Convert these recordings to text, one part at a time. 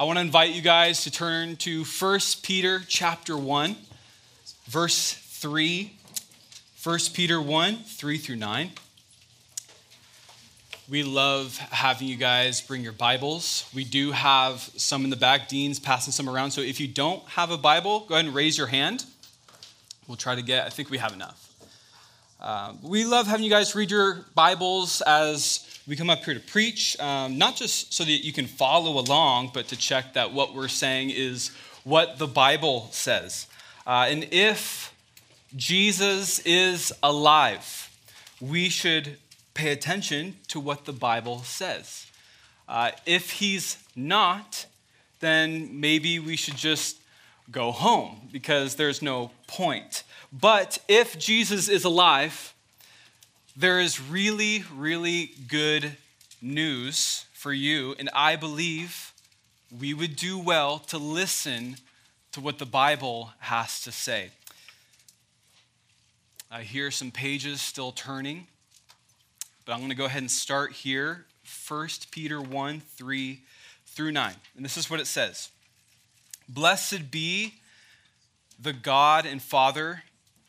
I want to invite you guys to turn to 1 Peter chapter 1, verse 3. 1 Peter 1, 3 through 9. We love having you guys bring your Bibles. We do have some in the back. Dean's passing some around. So if you don't have a Bible, go ahead and raise your hand. We'll try to get, I think we have enough. Uh, we love having you guys read your Bibles as we come up here to preach, um, not just so that you can follow along, but to check that what we're saying is what the Bible says. Uh, and if Jesus is alive, we should pay attention to what the Bible says. Uh, if he's not, then maybe we should just go home because there's no point. But if Jesus is alive, there is really, really good news for you, and I believe we would do well to listen to what the Bible has to say. I hear some pages still turning, but I'm going to go ahead and start here 1 Peter 1 3 through 9. And this is what it says Blessed be the God and Father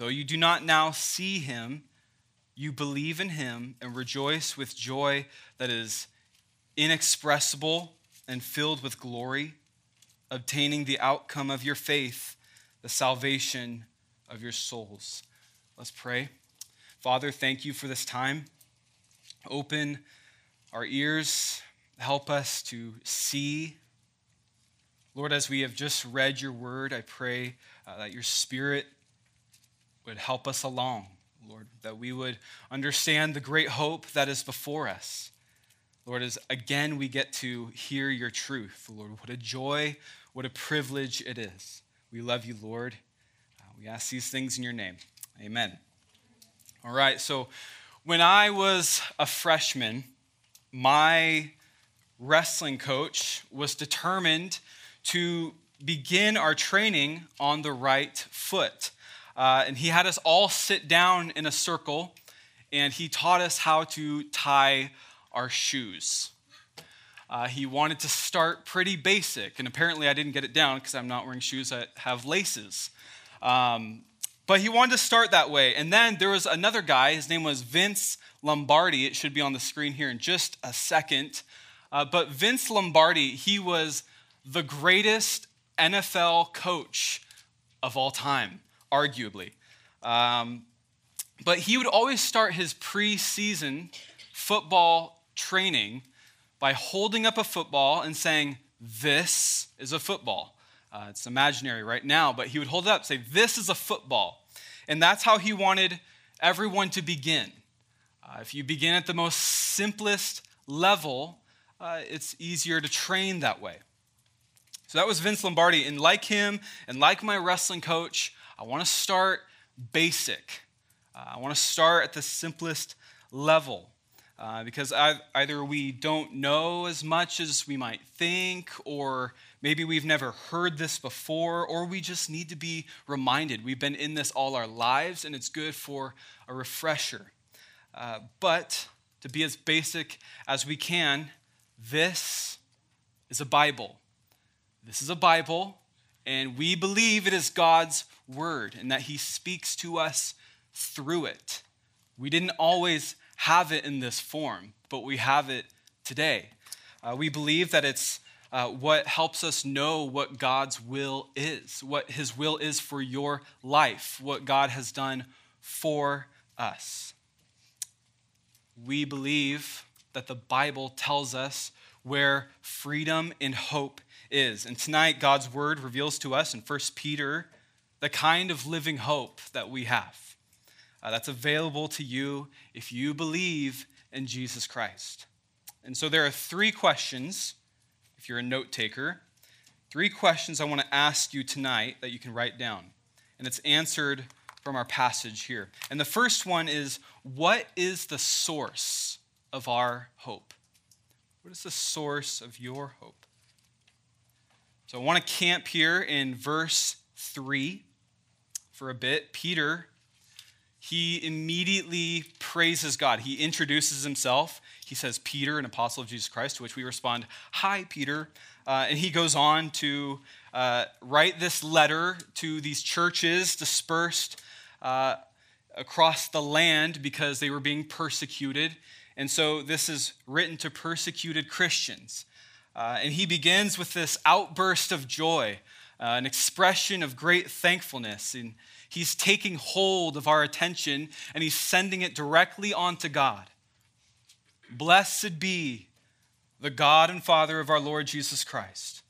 Though you do not now see him, you believe in him and rejoice with joy that is inexpressible and filled with glory, obtaining the outcome of your faith, the salvation of your souls. Let's pray. Father, thank you for this time. Open our ears, help us to see. Lord, as we have just read your word, I pray uh, that your spirit would help us along, Lord, that we would understand the great hope that is before us. Lord, as again we get to hear your truth, Lord, what a joy, what a privilege it is. We love you, Lord. Uh, we ask these things in your name. Amen. All right, so when I was a freshman, my wrestling coach was determined to begin our training on the right foot. Uh, and he had us all sit down in a circle, and he taught us how to tie our shoes. Uh, he wanted to start pretty basic, and apparently I didn't get it down because I'm not wearing shoes that have laces. Um, but he wanted to start that way. And then there was another guy, his name was Vince Lombardi. It should be on the screen here in just a second. Uh, but Vince Lombardi, he was the greatest NFL coach of all time arguably. Um, but he would always start his preseason football training by holding up a football and saying, This is a football. Uh, it's imaginary right now, but he would hold it up, say, This is a football. And that's how he wanted everyone to begin. Uh, if you begin at the most simplest level, uh, it's easier to train that way. So that was Vince Lombardi. And like him, and like my wrestling coach, I want to start basic. Uh, I want to start at the simplest level. Uh, because I, either we don't know as much as we might think, or maybe we've never heard this before, or we just need to be reminded. We've been in this all our lives, and it's good for a refresher. Uh, but to be as basic as we can, this is a Bible. This is a Bible, and we believe it is God's word and that he speaks to us through it. We didn't always have it in this form, but we have it today. Uh, we believe that it's uh, what helps us know what God's will is, what His will is for your life, what God has done for us. We believe that the Bible tells us where freedom and hope is. And tonight, God's word reveals to us in 1 Peter the kind of living hope that we have. Uh, that's available to you if you believe in Jesus Christ. And so there are three questions, if you're a note taker, three questions I want to ask you tonight that you can write down. And it's answered from our passage here. And the first one is what is the source of our hope? What is the source of your hope? So I want to camp here in verse 3 for a bit. Peter he immediately praises God. He introduces himself. He says, Peter, an apostle of Jesus Christ, to which we respond, Hi, Peter. Uh, and he goes on to uh, write this letter to these churches dispersed uh, across the land because they were being persecuted. And so this is written to persecuted Christians. Uh, and he begins with this outburst of joy, uh, an expression of great thankfulness. And He's taking hold of our attention and he's sending it directly onto God. Blessed be the God and Father of our Lord Jesus Christ.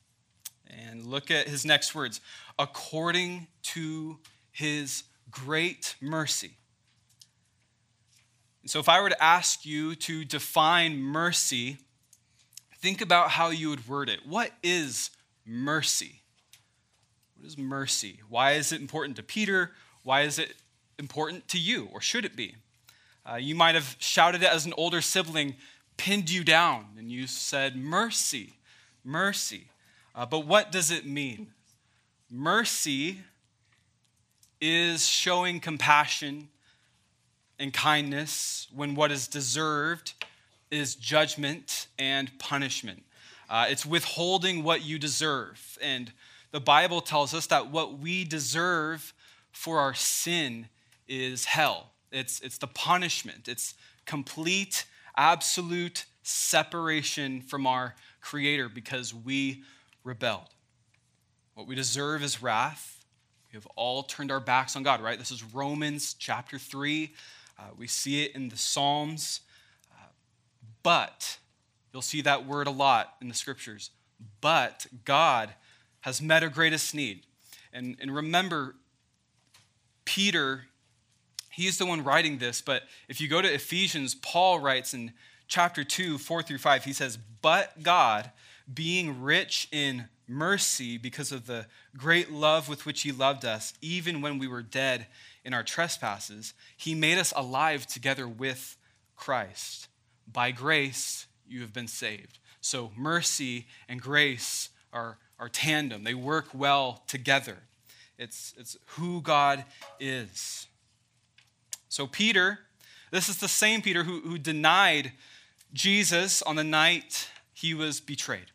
And look at his next words according to his great mercy. so, if I were to ask you to define mercy, think about how you would word it. What is mercy? What is mercy? Why is it important to Peter? Why is it important to you, or should it be? Uh, you might have shouted it as an older sibling, pinned you down, and you said, Mercy, mercy. Uh, but what does it mean? Mercy is showing compassion and kindness when what is deserved is judgment and punishment. Uh, it's withholding what you deserve. And the Bible tells us that what we deserve for our sin is hell. It's, it's the punishment, it's complete, absolute separation from our Creator because we rebelled. What we deserve is wrath. We have all turned our backs on God, right? This is Romans chapter 3. Uh, we see it in the Psalms. Uh, but, you'll see that word a lot in the scriptures. But God has met our greatest need. And, and remember, Peter, he's the one writing this, but if you go to Ephesians, Paul writes in chapter 2, 4 through 5, he says, But God, being rich in mercy because of the great love with which he loved us, even when we were dead in our trespasses, he made us alive together with Christ. By grace, you have been saved. So, mercy and grace are are tandem, they work well together. It's, it's who God is. So, Peter, this is the same Peter who, who denied Jesus on the night he was betrayed.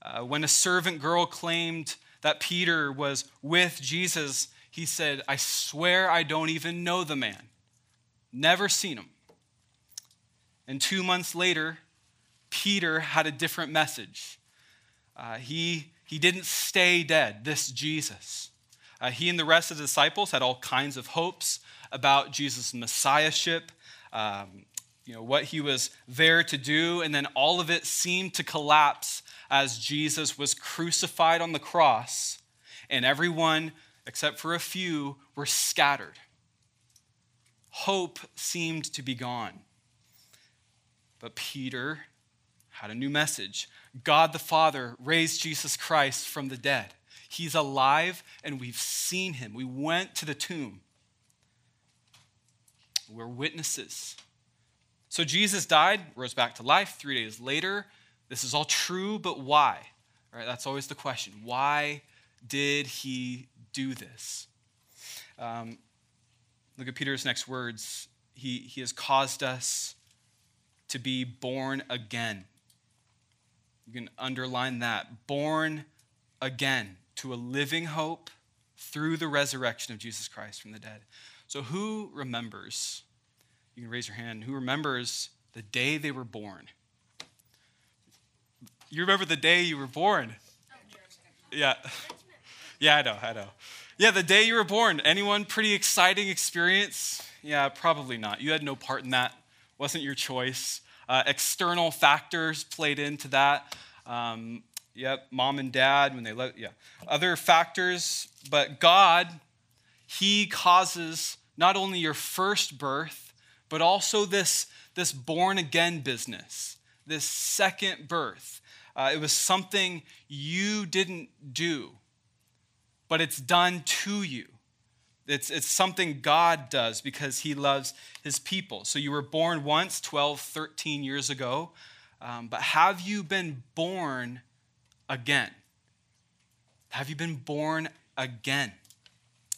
Uh, when a servant girl claimed that Peter was with Jesus, he said, I swear I don't even know the man. Never seen him. And two months later, Peter had a different message. Uh, he, he didn't stay dead, this Jesus. Uh, he and the rest of the disciples had all kinds of hopes about Jesus' messiahship, um, you know, what he was there to do, and then all of it seemed to collapse as Jesus was crucified on the cross, and everyone, except for a few, were scattered. Hope seemed to be gone. But Peter had a new message. God the Father raised Jesus Christ from the dead. He's alive and we've seen him. We went to the tomb. We're witnesses. So Jesus died, rose back to life three days later. This is all true, but why? All right, that's always the question. Why did he do this? Um, look at Peter's next words. He, he has caused us to be born again. You can underline that. Born again to a living hope through the resurrection of Jesus Christ from the dead. So, who remembers? You can raise your hand. Who remembers the day they were born? You remember the day you were born? Yeah. Yeah, I know, I know. Yeah, the day you were born. Anyone pretty exciting experience? Yeah, probably not. You had no part in that. Wasn't your choice. Uh, external factors played into that. Um, yep, mom and dad when they let yeah. Other factors, but God, He causes not only your first birth, but also this, this born again business, this second birth. Uh, it was something you didn't do, but it's done to you. It's, it's something God does because he loves his people. So you were born once, 12, 13 years ago, um, but have you been born again? Have you been born again?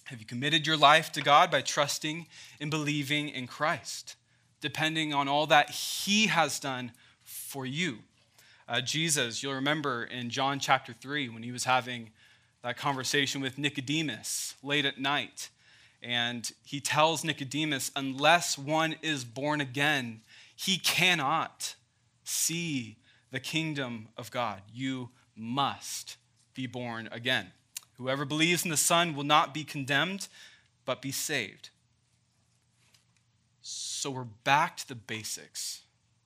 Have you committed your life to God by trusting and believing in Christ, depending on all that He has done for you? Uh, Jesus, you'll remember in John chapter 3 when he was having that conversation with Nicodemus late at night. And he tells Nicodemus, unless one is born again, he cannot see the kingdom of God. You must be born again. Whoever believes in the Son will not be condemned, but be saved. So we're back to the basics.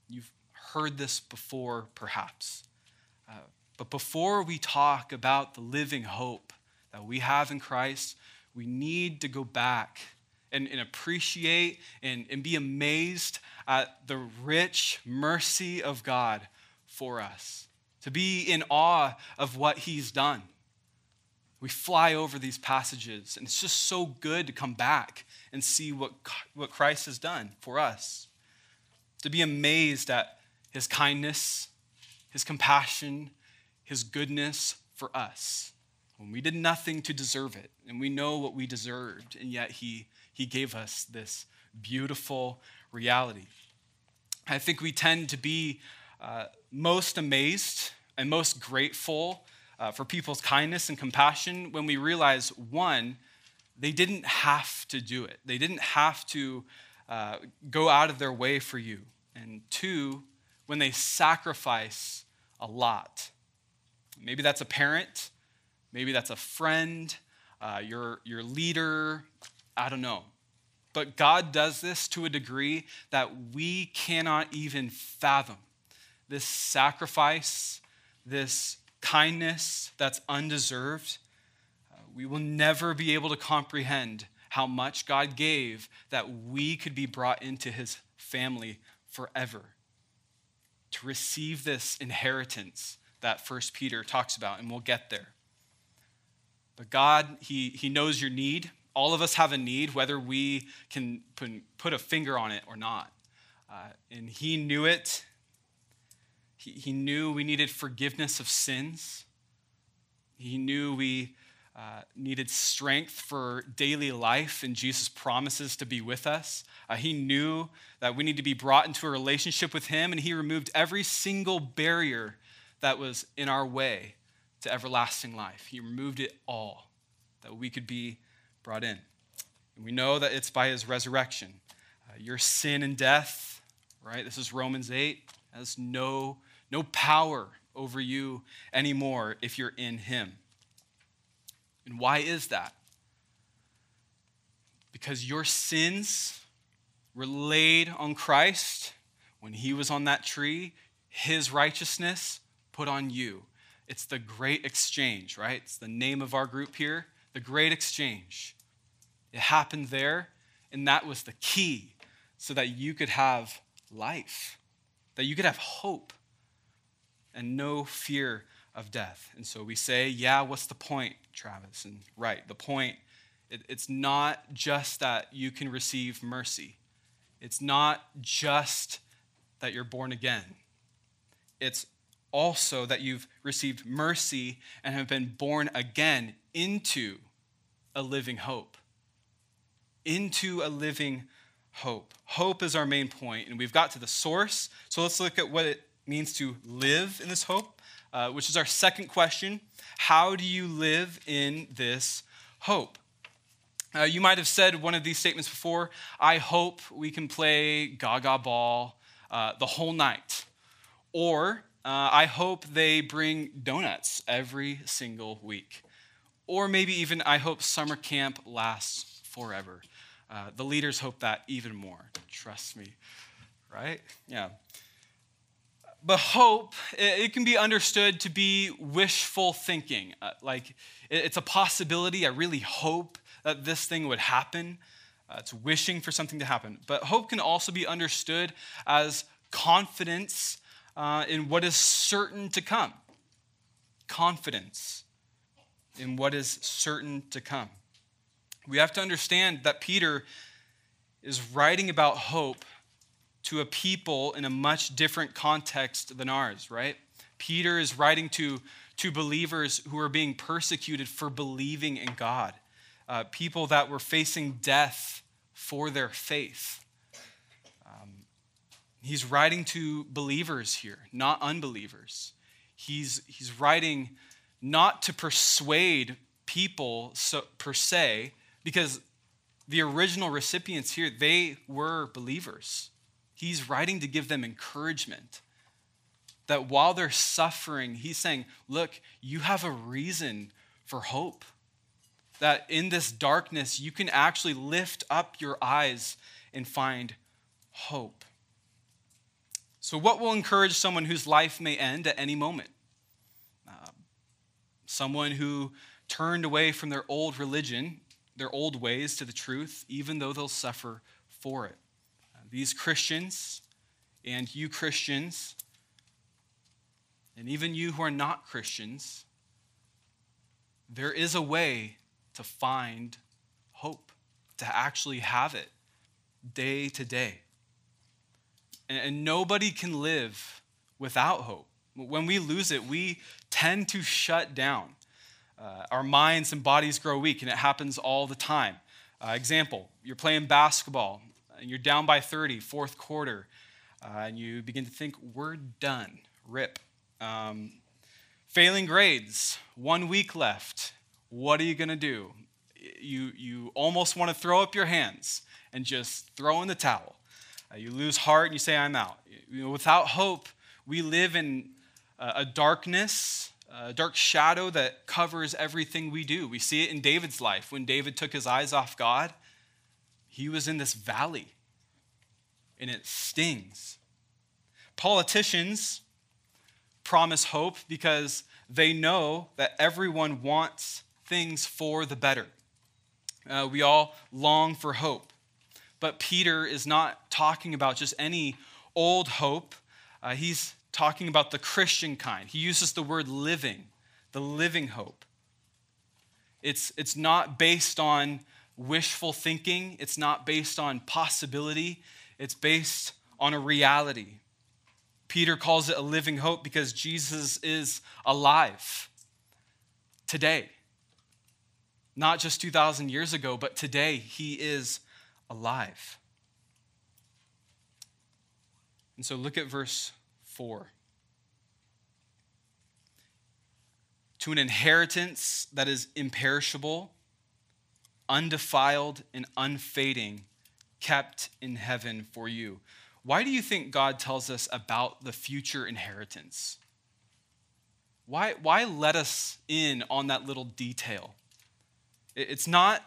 You've heard this before, perhaps. Uh, but before we talk about the living hope that we have in Christ, we need to go back and, and appreciate and, and be amazed at the rich mercy of God for us, to be in awe of what He's done. We fly over these passages, and it's just so good to come back and see what, what Christ has done for us. To be amazed at his kindness, his compassion, his goodness for us. When we did nothing to deserve it, and we know what we deserved, and yet he, he gave us this beautiful reality. I think we tend to be uh, most amazed and most grateful uh, for people's kindness and compassion when we realize one, they didn't have to do it, they didn't have to uh, go out of their way for you. And two, when they sacrifice a lot. Maybe that's a parent, maybe that's a friend, uh, your, your leader, I don't know. But God does this to a degree that we cannot even fathom. This sacrifice, this kindness that's undeserved, uh, we will never be able to comprehend how much God gave that we could be brought into his family forever. To receive this inheritance that First Peter talks about, and we'll get there. But God, he, he knows your need. All of us have a need, whether we can put a finger on it or not. Uh, and He knew it, he, he knew we needed forgiveness of sins. He knew we uh, needed strength for daily life, and Jesus promises to be with us. Uh, he knew that we need to be brought into a relationship with Him, and He removed every single barrier that was in our way to everlasting life. He removed it all that we could be brought in. And we know that it's by His resurrection. Uh, your sin and death, right? This is Romans 8, has no no power over you anymore if you're in Him. And why is that? Because your sins were laid on Christ when He was on that tree, His righteousness put on you. It's the great exchange, right? It's the name of our group here, the great exchange. It happened there, and that was the key so that you could have life, that you could have hope and no fear of death. And so we say, yeah, what's the point, Travis? And right, the point, it, it's not just that you can receive mercy, it's not just that you're born again. It's also that you've received mercy and have been born again into a living hope. Into a living hope. Hope is our main point, and we've got to the source. So let's look at what it means to live in this hope, uh, which is our second question. How do you live in this hope? Uh, you might have said one of these statements before I hope we can play gaga ball uh, the whole night. Or uh, I hope they bring donuts every single week. Or maybe even, I hope summer camp lasts forever. Uh, the leaders hope that even more. Trust me, right? Yeah. But hope, it can be understood to be wishful thinking. Uh, like, it's a possibility. I really hope that this thing would happen. Uh, it's wishing for something to happen. But hope can also be understood as confidence uh, in what is certain to come. Confidence in what is certain to come. We have to understand that Peter is writing about hope to a people in a much different context than ours, right? Peter is writing to, to believers who are being persecuted for believing in God, uh, people that were facing death for their faith. He's writing to believers here, not unbelievers. He's, he's writing not to persuade people so, per se, because the original recipients here, they were believers. He's writing to give them encouragement. That while they're suffering, he's saying, Look, you have a reason for hope. That in this darkness, you can actually lift up your eyes and find hope. So, what will encourage someone whose life may end at any moment? Uh, someone who turned away from their old religion, their old ways to the truth, even though they'll suffer for it these Christians and you Christians, and even you who are not Christians, there is a way to find hope, to actually have it day to day. And, nobody can live without hope. When we lose it, we tend to shut down. Uh, our minds and bodies grow weak, and it happens all the time. Uh, example, you're playing basketball and you're down by 30, fourth quarter, uh, and you begin to think, we're done, rip. Um, failing grades, one week left. What are you going to do? You, you almost want to throw up your hands and just throw in the towel. You lose heart and you say, I'm out. You know, without hope, we live in a darkness, a dark shadow that covers everything we do. We see it in David's life. When David took his eyes off God, he was in this valley, and it stings. Politicians promise hope because they know that everyone wants things for the better. Uh, we all long for hope. But Peter is not talking about just any old hope. Uh, he's talking about the Christian kind. He uses the word living, the living hope. It's, it's not based on wishful thinking, it's not based on possibility, it's based on a reality. Peter calls it a living hope because Jesus is alive today. Not just 2,000 years ago, but today he is alive. And so look at verse 4. To an inheritance that is imperishable undefiled and unfading, kept in heaven for you. Why do you think God tells us about the future inheritance? Why, why let us in on that little detail? It's not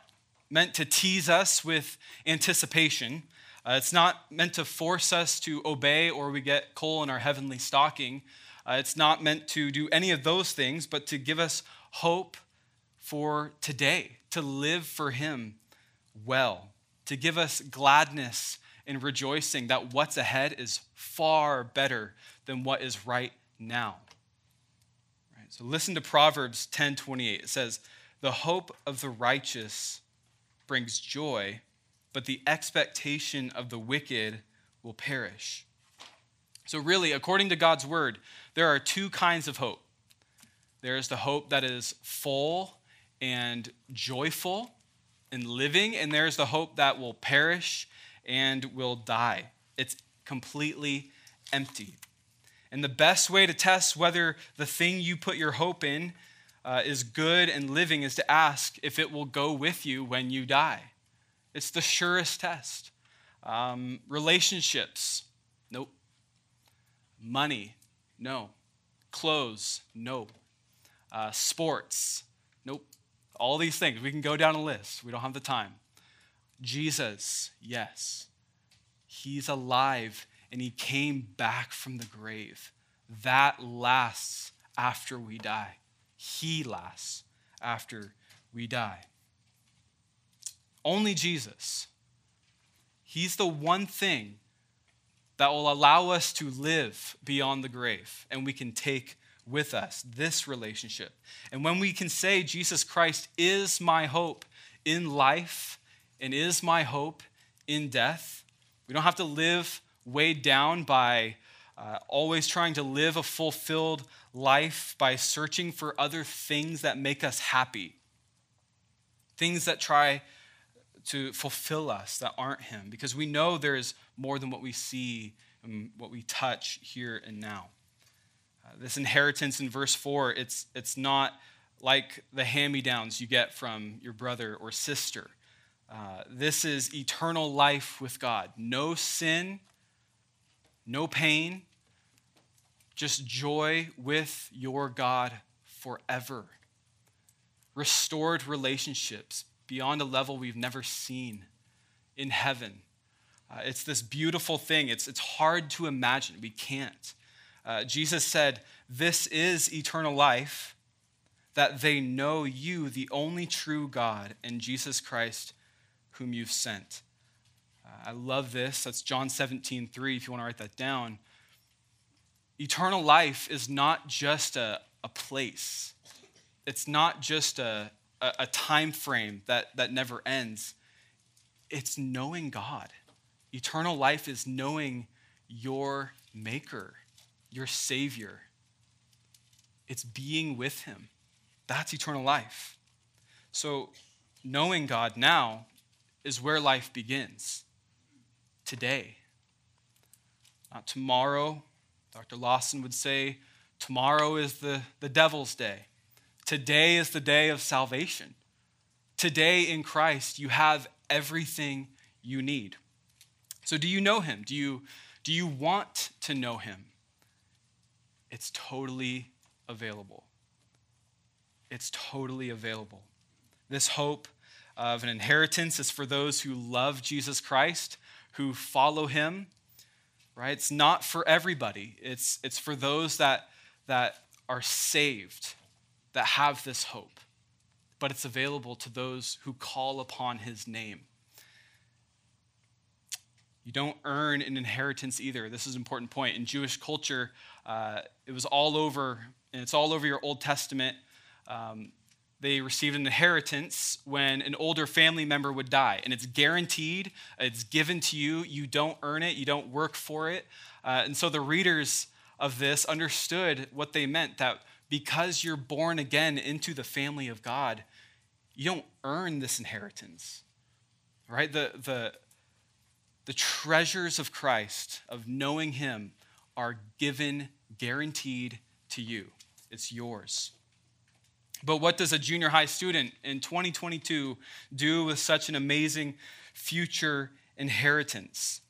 meant to tease us with anticipation. Uh, it's not meant to force us to obey or we get coal in our heavenly stocking. Uh, it's not meant to do any of those things, but to give us hope for today to live for Him well, to give us gladness and rejoicing that what's ahead is far better than what is right now. Right, so listen to Proverbs 10:28. It says, "The hope of the righteous brings joy, but the expectation of the wicked will perish." So really, according to God's word, there are two kinds of hope. There is the hope that is full and joyful and living, and there's the hope that will perish and will die. It's completely empty. And the best way to test whether the thing you put your hope in uh, is good and living is to ask if it will go with you when you die. It's the surest test. Um, relationships, nope. Money, no. clothes? No. Uh, sports? Nope. All these things. We can go down a list. We don't have the time. Jesus, yes. He's alive and he came back from the grave. That lasts after we die. He lasts after we die. Only Jesus. He's the one thing that will allow us to live beyond the grave and we can take with us this relationship. And when we can say, Jesus Christ is my hope in life and is my hope in death, we don't have to live weighed down by uh, always trying to live a fulfilled life by searching for other things that make us happy, things that try to fulfill us that aren't Him, because we know there is more than what we see and what we touch here and now. Uh, this inheritance in verse 4, it's, it's not like the hand me downs you get from your brother or sister. Uh, this is eternal life with God. No sin, no pain, just joy with your God forever. Restored relationships beyond a level we've never seen in heaven. Uh, it's this beautiful thing. It's, it's hard to imagine. We can't. Uh, Jesus said, This is eternal life, that they know you, the only true God, and Jesus Christ, whom you've sent. I love this. That's John 17, 3, if you want to write that down. Eternal life is not just a, a place, it's not just a, a, a time frame that, that never ends. It's knowing God. Eternal life is knowing your Maker, your Savior. It's being with Him. That's eternal life. So, knowing God now is where life begins today. Not tomorrow. Dr. Lawson would say, tomorrow is the, the devil's day. Today is the day of salvation. Today in Christ, you have everything you need. So, do you know him? Do you, do you want to know him? It's totally available. It's totally available. This hope of an inheritance is for those who love Jesus Christ, who follow him, right? It's not for everybody. It's, it's for those that, that are saved, that have this hope. But it's available to those who call upon his name. You don't earn an inheritance either. This is an important point. In Jewish culture, uh, it was all over, and it's all over your Old Testament. Um, they received an inheritance when an older family member would die. And it's guaranteed, it's given to you. You don't earn it, you don't work for it. Uh, and so the readers of this understood what they meant that because you're born again into the family of God, you don't earn this inheritance. Right? The, the, the treasures of Christ, of knowing Him, are given, guaranteed to you. It's yours. But what does a junior high student in 2022 do with such an amazing future inheritance?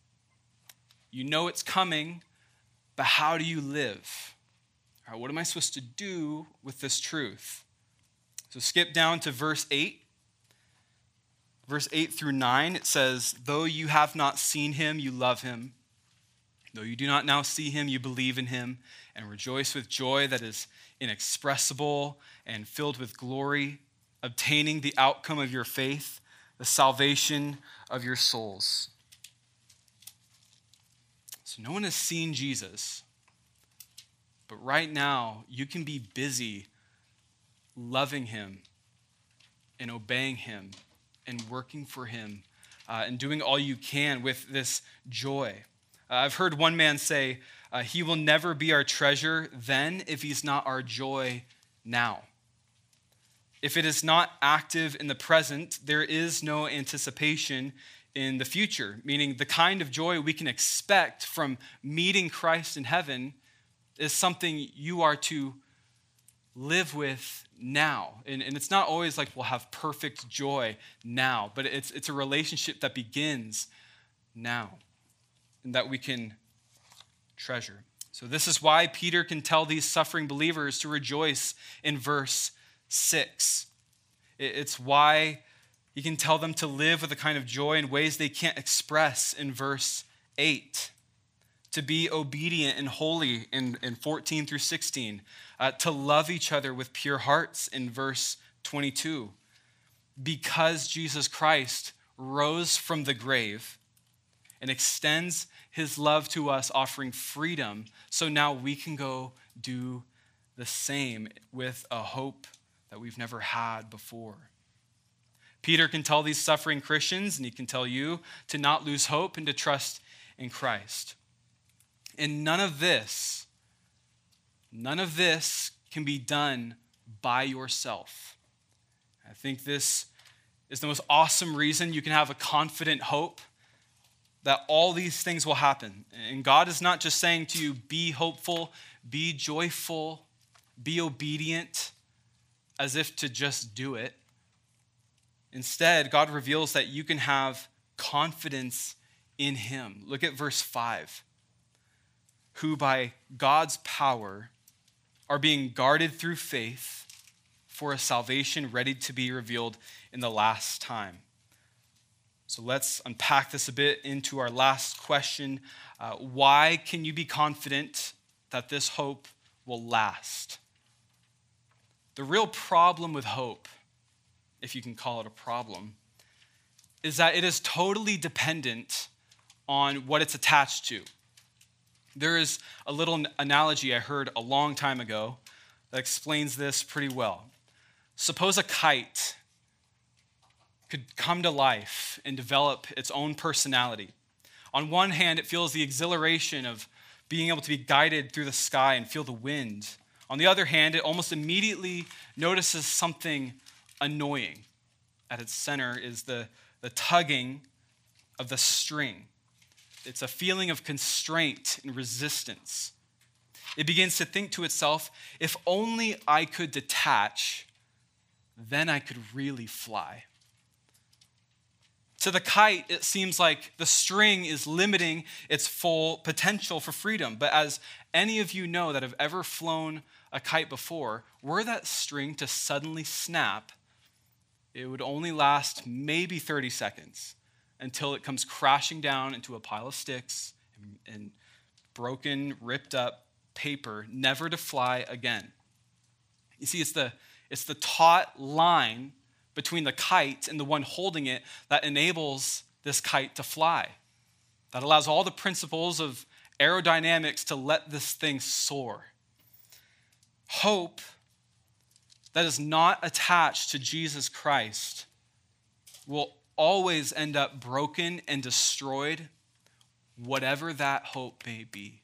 You know it's coming, but how do you live? What am I supposed to do with this truth? So skip down to verse 8. Verse 8 through 9, it says, Though you have not seen him, you love him. Though you do not now see him, you believe in him and rejoice with joy that is inexpressible and filled with glory, obtaining the outcome of your faith, the salvation of your souls. So, no one has seen Jesus, but right now you can be busy loving him and obeying him and working for him uh, and doing all you can with this joy. Uh, I've heard one man say, uh, He will never be our treasure then if He's not our joy now. If it is not active in the present, there is no anticipation in the future, meaning the kind of joy we can expect from meeting Christ in heaven is something you are to live with now. And, and it's not always like we'll have perfect joy now, but it's, it's a relationship that begins now and that we can treasure. So, this is why Peter can tell these suffering believers to rejoice in verse 6. It's why he can tell them to live with a kind of joy in ways they can't express in verse 8. To be obedient and holy in, in 14 through 16. Uh, to love each other with pure hearts in verse 22. Because Jesus Christ rose from the grave and extends his love to us, offering freedom. So now we can go do the same with a hope that we've never had before. Peter can tell these suffering Christians, and he can tell you to not lose hope and to trust in Christ. And none of this, none of this can be done by yourself. I think this is the most awesome reason you can have a confident hope that all these things will happen. And God is not just saying to you, be hopeful, be joyful, be obedient, as if to just do it. Instead, God reveals that you can have confidence in Him. Look at verse 5 who by God's power are being guarded through faith for a salvation ready to be revealed in the last time. So let's unpack this a bit into our last question. Uh, why can you be confident that this hope will last? The real problem with hope, if you can call it a problem, is that it is totally dependent on what it's attached to. There is a little analogy I heard a long time ago that explains this pretty well. Suppose a kite could come to life and develop its own personality. On one hand, it feels the exhilaration of being able to be guided through the sky and feel the wind. On the other hand, it almost immediately notices something annoying. At its center is the, the tugging of the string. It's a feeling of constraint and resistance. It begins to think to itself if only I could detach, then I could really fly. To the kite, it seems like the string is limiting its full potential for freedom. But as any of you know that have ever flown a kite before, were that string to suddenly snap, it would only last maybe 30 seconds until it comes crashing down into a pile of sticks and, broken, ripped up paper, never to fly again. You see, it's the, it's the taut line between the kite and the one holding it that enables this kite to fly. That allows all the principles of aerodynamics to let this thing soar. Hope that is not attached to Jesus Christ will always end up broken and destroyed, whatever that hope may be.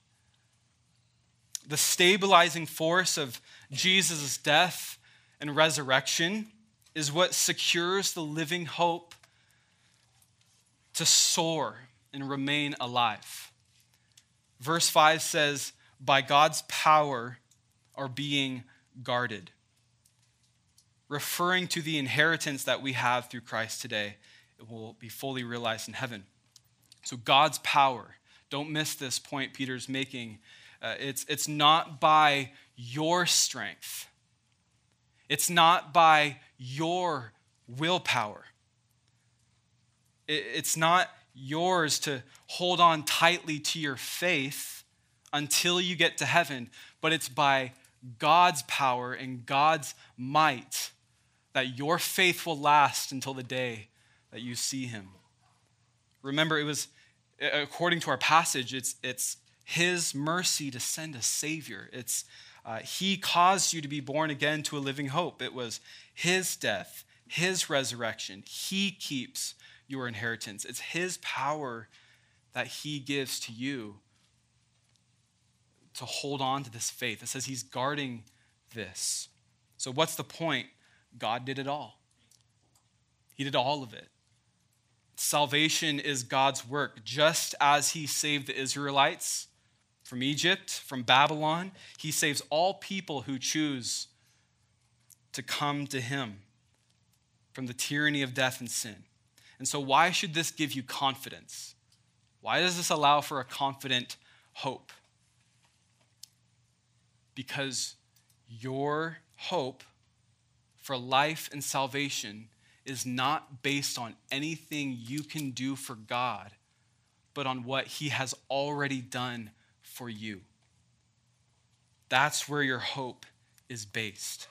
The stabilizing force of Jesus' death and resurrection is what secures the living hope to soar and remain alive. Verse 5 says, By God's power are being guarded, referring to the inheritance that we have through Christ today. It will be fully realized in heaven. So, God's power, don't miss this point Peter's making. Uh, it's, it's not by your strength it's not by your willpower. It's not yours to hold on tightly to your faith until you get to heaven, but it's by God's power and God's might that your faith will last until the day that you see Him. Remember, it was, according to our passage, it's, it's His mercy to send a Savior. It's uh, he caused you to be born again to a living hope. It was His death, His resurrection. He keeps your inheritance. It's His power that He gives to you to hold on to this faith. It says He's guarding this. So, what's the point? God did it all, He did all of it. Salvation is God's work, just as He saved the Israelites from Egypt, from Babylon. He saves all people who choose to come to him from the tyranny of death and sin. And so, why should this give you confidence? Why does this allow for a confident hope? because your hope for life and salvation is not based on anything you can do for God, but on what He has already done for you. That's where your hope is based.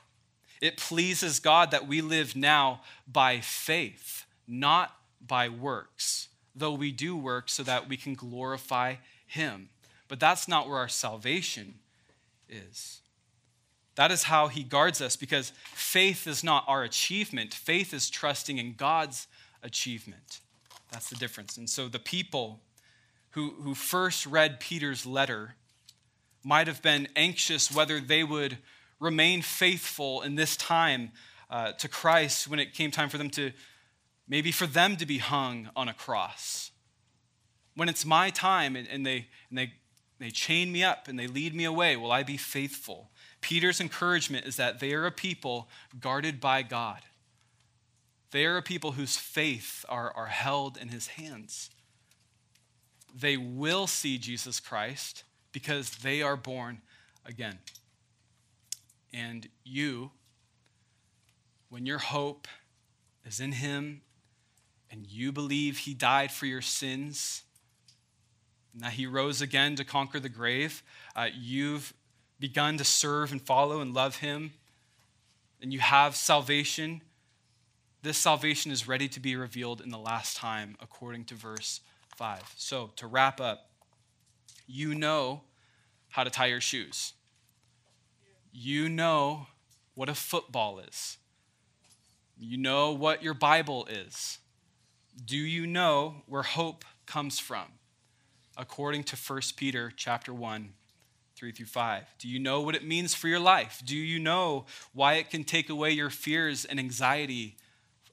It pleases God that we live now by faith, not by works, though we do work so that we can glorify Him. But that's not where our salvation is. That is how he guards us because faith is not our achievement. Faith is trusting in God's achievement. That's the difference. And so the people who, who first read Peter's letter might have been anxious whether they would remain faithful in this time uh, to Christ when it came time for them to, maybe for them to be hung on a cross. When it's my time and, and, they, and they, they chain me up and they lead me away, will I be faithful? Peter's encouragement is that they are a people guarded by God. They are a people whose faith are, are held in his hands. They will see Jesus Christ because they are born again. And you, when your hope is in him and you believe he died for your sins, and that he rose again to conquer the grave, uh, you've begun to serve and follow and love Him, and you have salvation, this salvation is ready to be revealed in the last time, according to verse 5. So, to wrap up, you know how to tie your shoes. You know what a football is. You know what your Bible is. Do you know where hope comes from? According to 1 Peter chapter 1 3 through 5? Do you know what it means for your life? Do you know why it can take away your fears and anxiety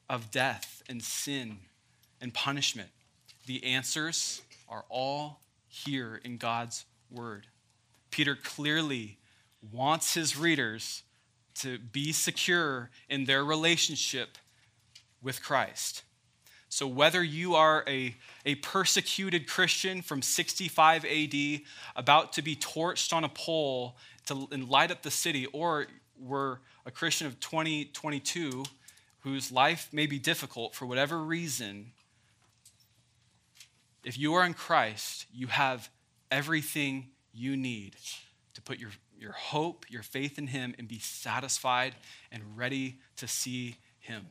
of death and sin and punishment? The answers are all here in God's word. Peter clearly wants his readers to be secure in their relationship with Christ. So, whether you are a, a persecuted Christian from 65 AD about to be torched on a pole to and light up the city, or were a Christian of 2022 whose life may be difficult for whatever reason, if you are in Christ, you have everything you need to put your, your hope, your faith in Him, and be satisfied and ready to see Him.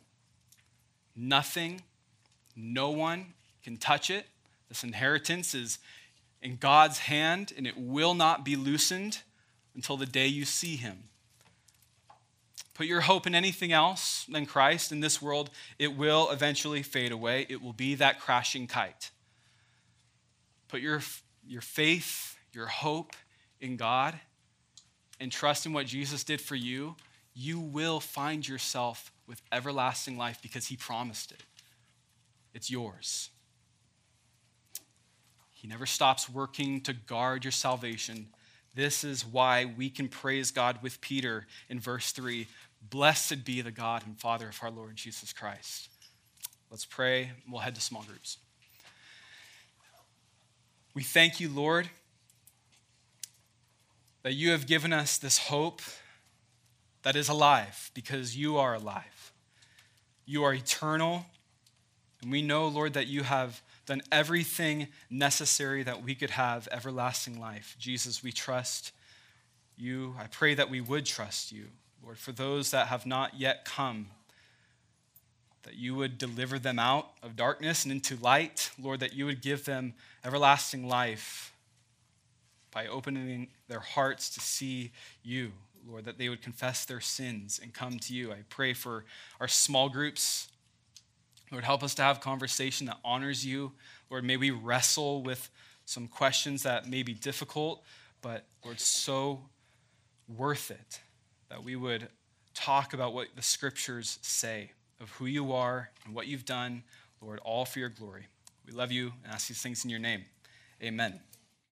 Nothing no one can touch it. This inheritance is in God's hand, and it will not be loosened until the day you see Him. Put your hope in anything else than Christ in this world, it will eventually fade away. It will be that crashing kite. Put your, your faith, your hope in God, and trust in what Jesus did for you. You will find yourself with everlasting life because He promised it it's yours. He never stops working to guard your salvation. This is why we can praise God with Peter in verse 3 Blessed be the God and Father of our Lord Jesus Christ. Let's pray. We'll head to small groups. We thank you, Lord, that you have given us this hope that is alive because you are alive. You are eternal. And we know, Lord, that you have done everything necessary that we could have everlasting life. Jesus, we trust you. I pray that we would trust you, Lord, for those that have not yet come, that you would deliver them out of darkness and into light. Lord, that you would give them everlasting life by opening their hearts to see you. Lord, that they would confess their sins and come to you. I pray for our small groups Lord, help us to have conversation that honors you. Lord, may we wrestle with some questions that may be difficult, but Lord, so worth it that we would talk about what the scriptures say of who you are and what you've done, Lord, all for your glory. We love you and ask these things in your name. Amen.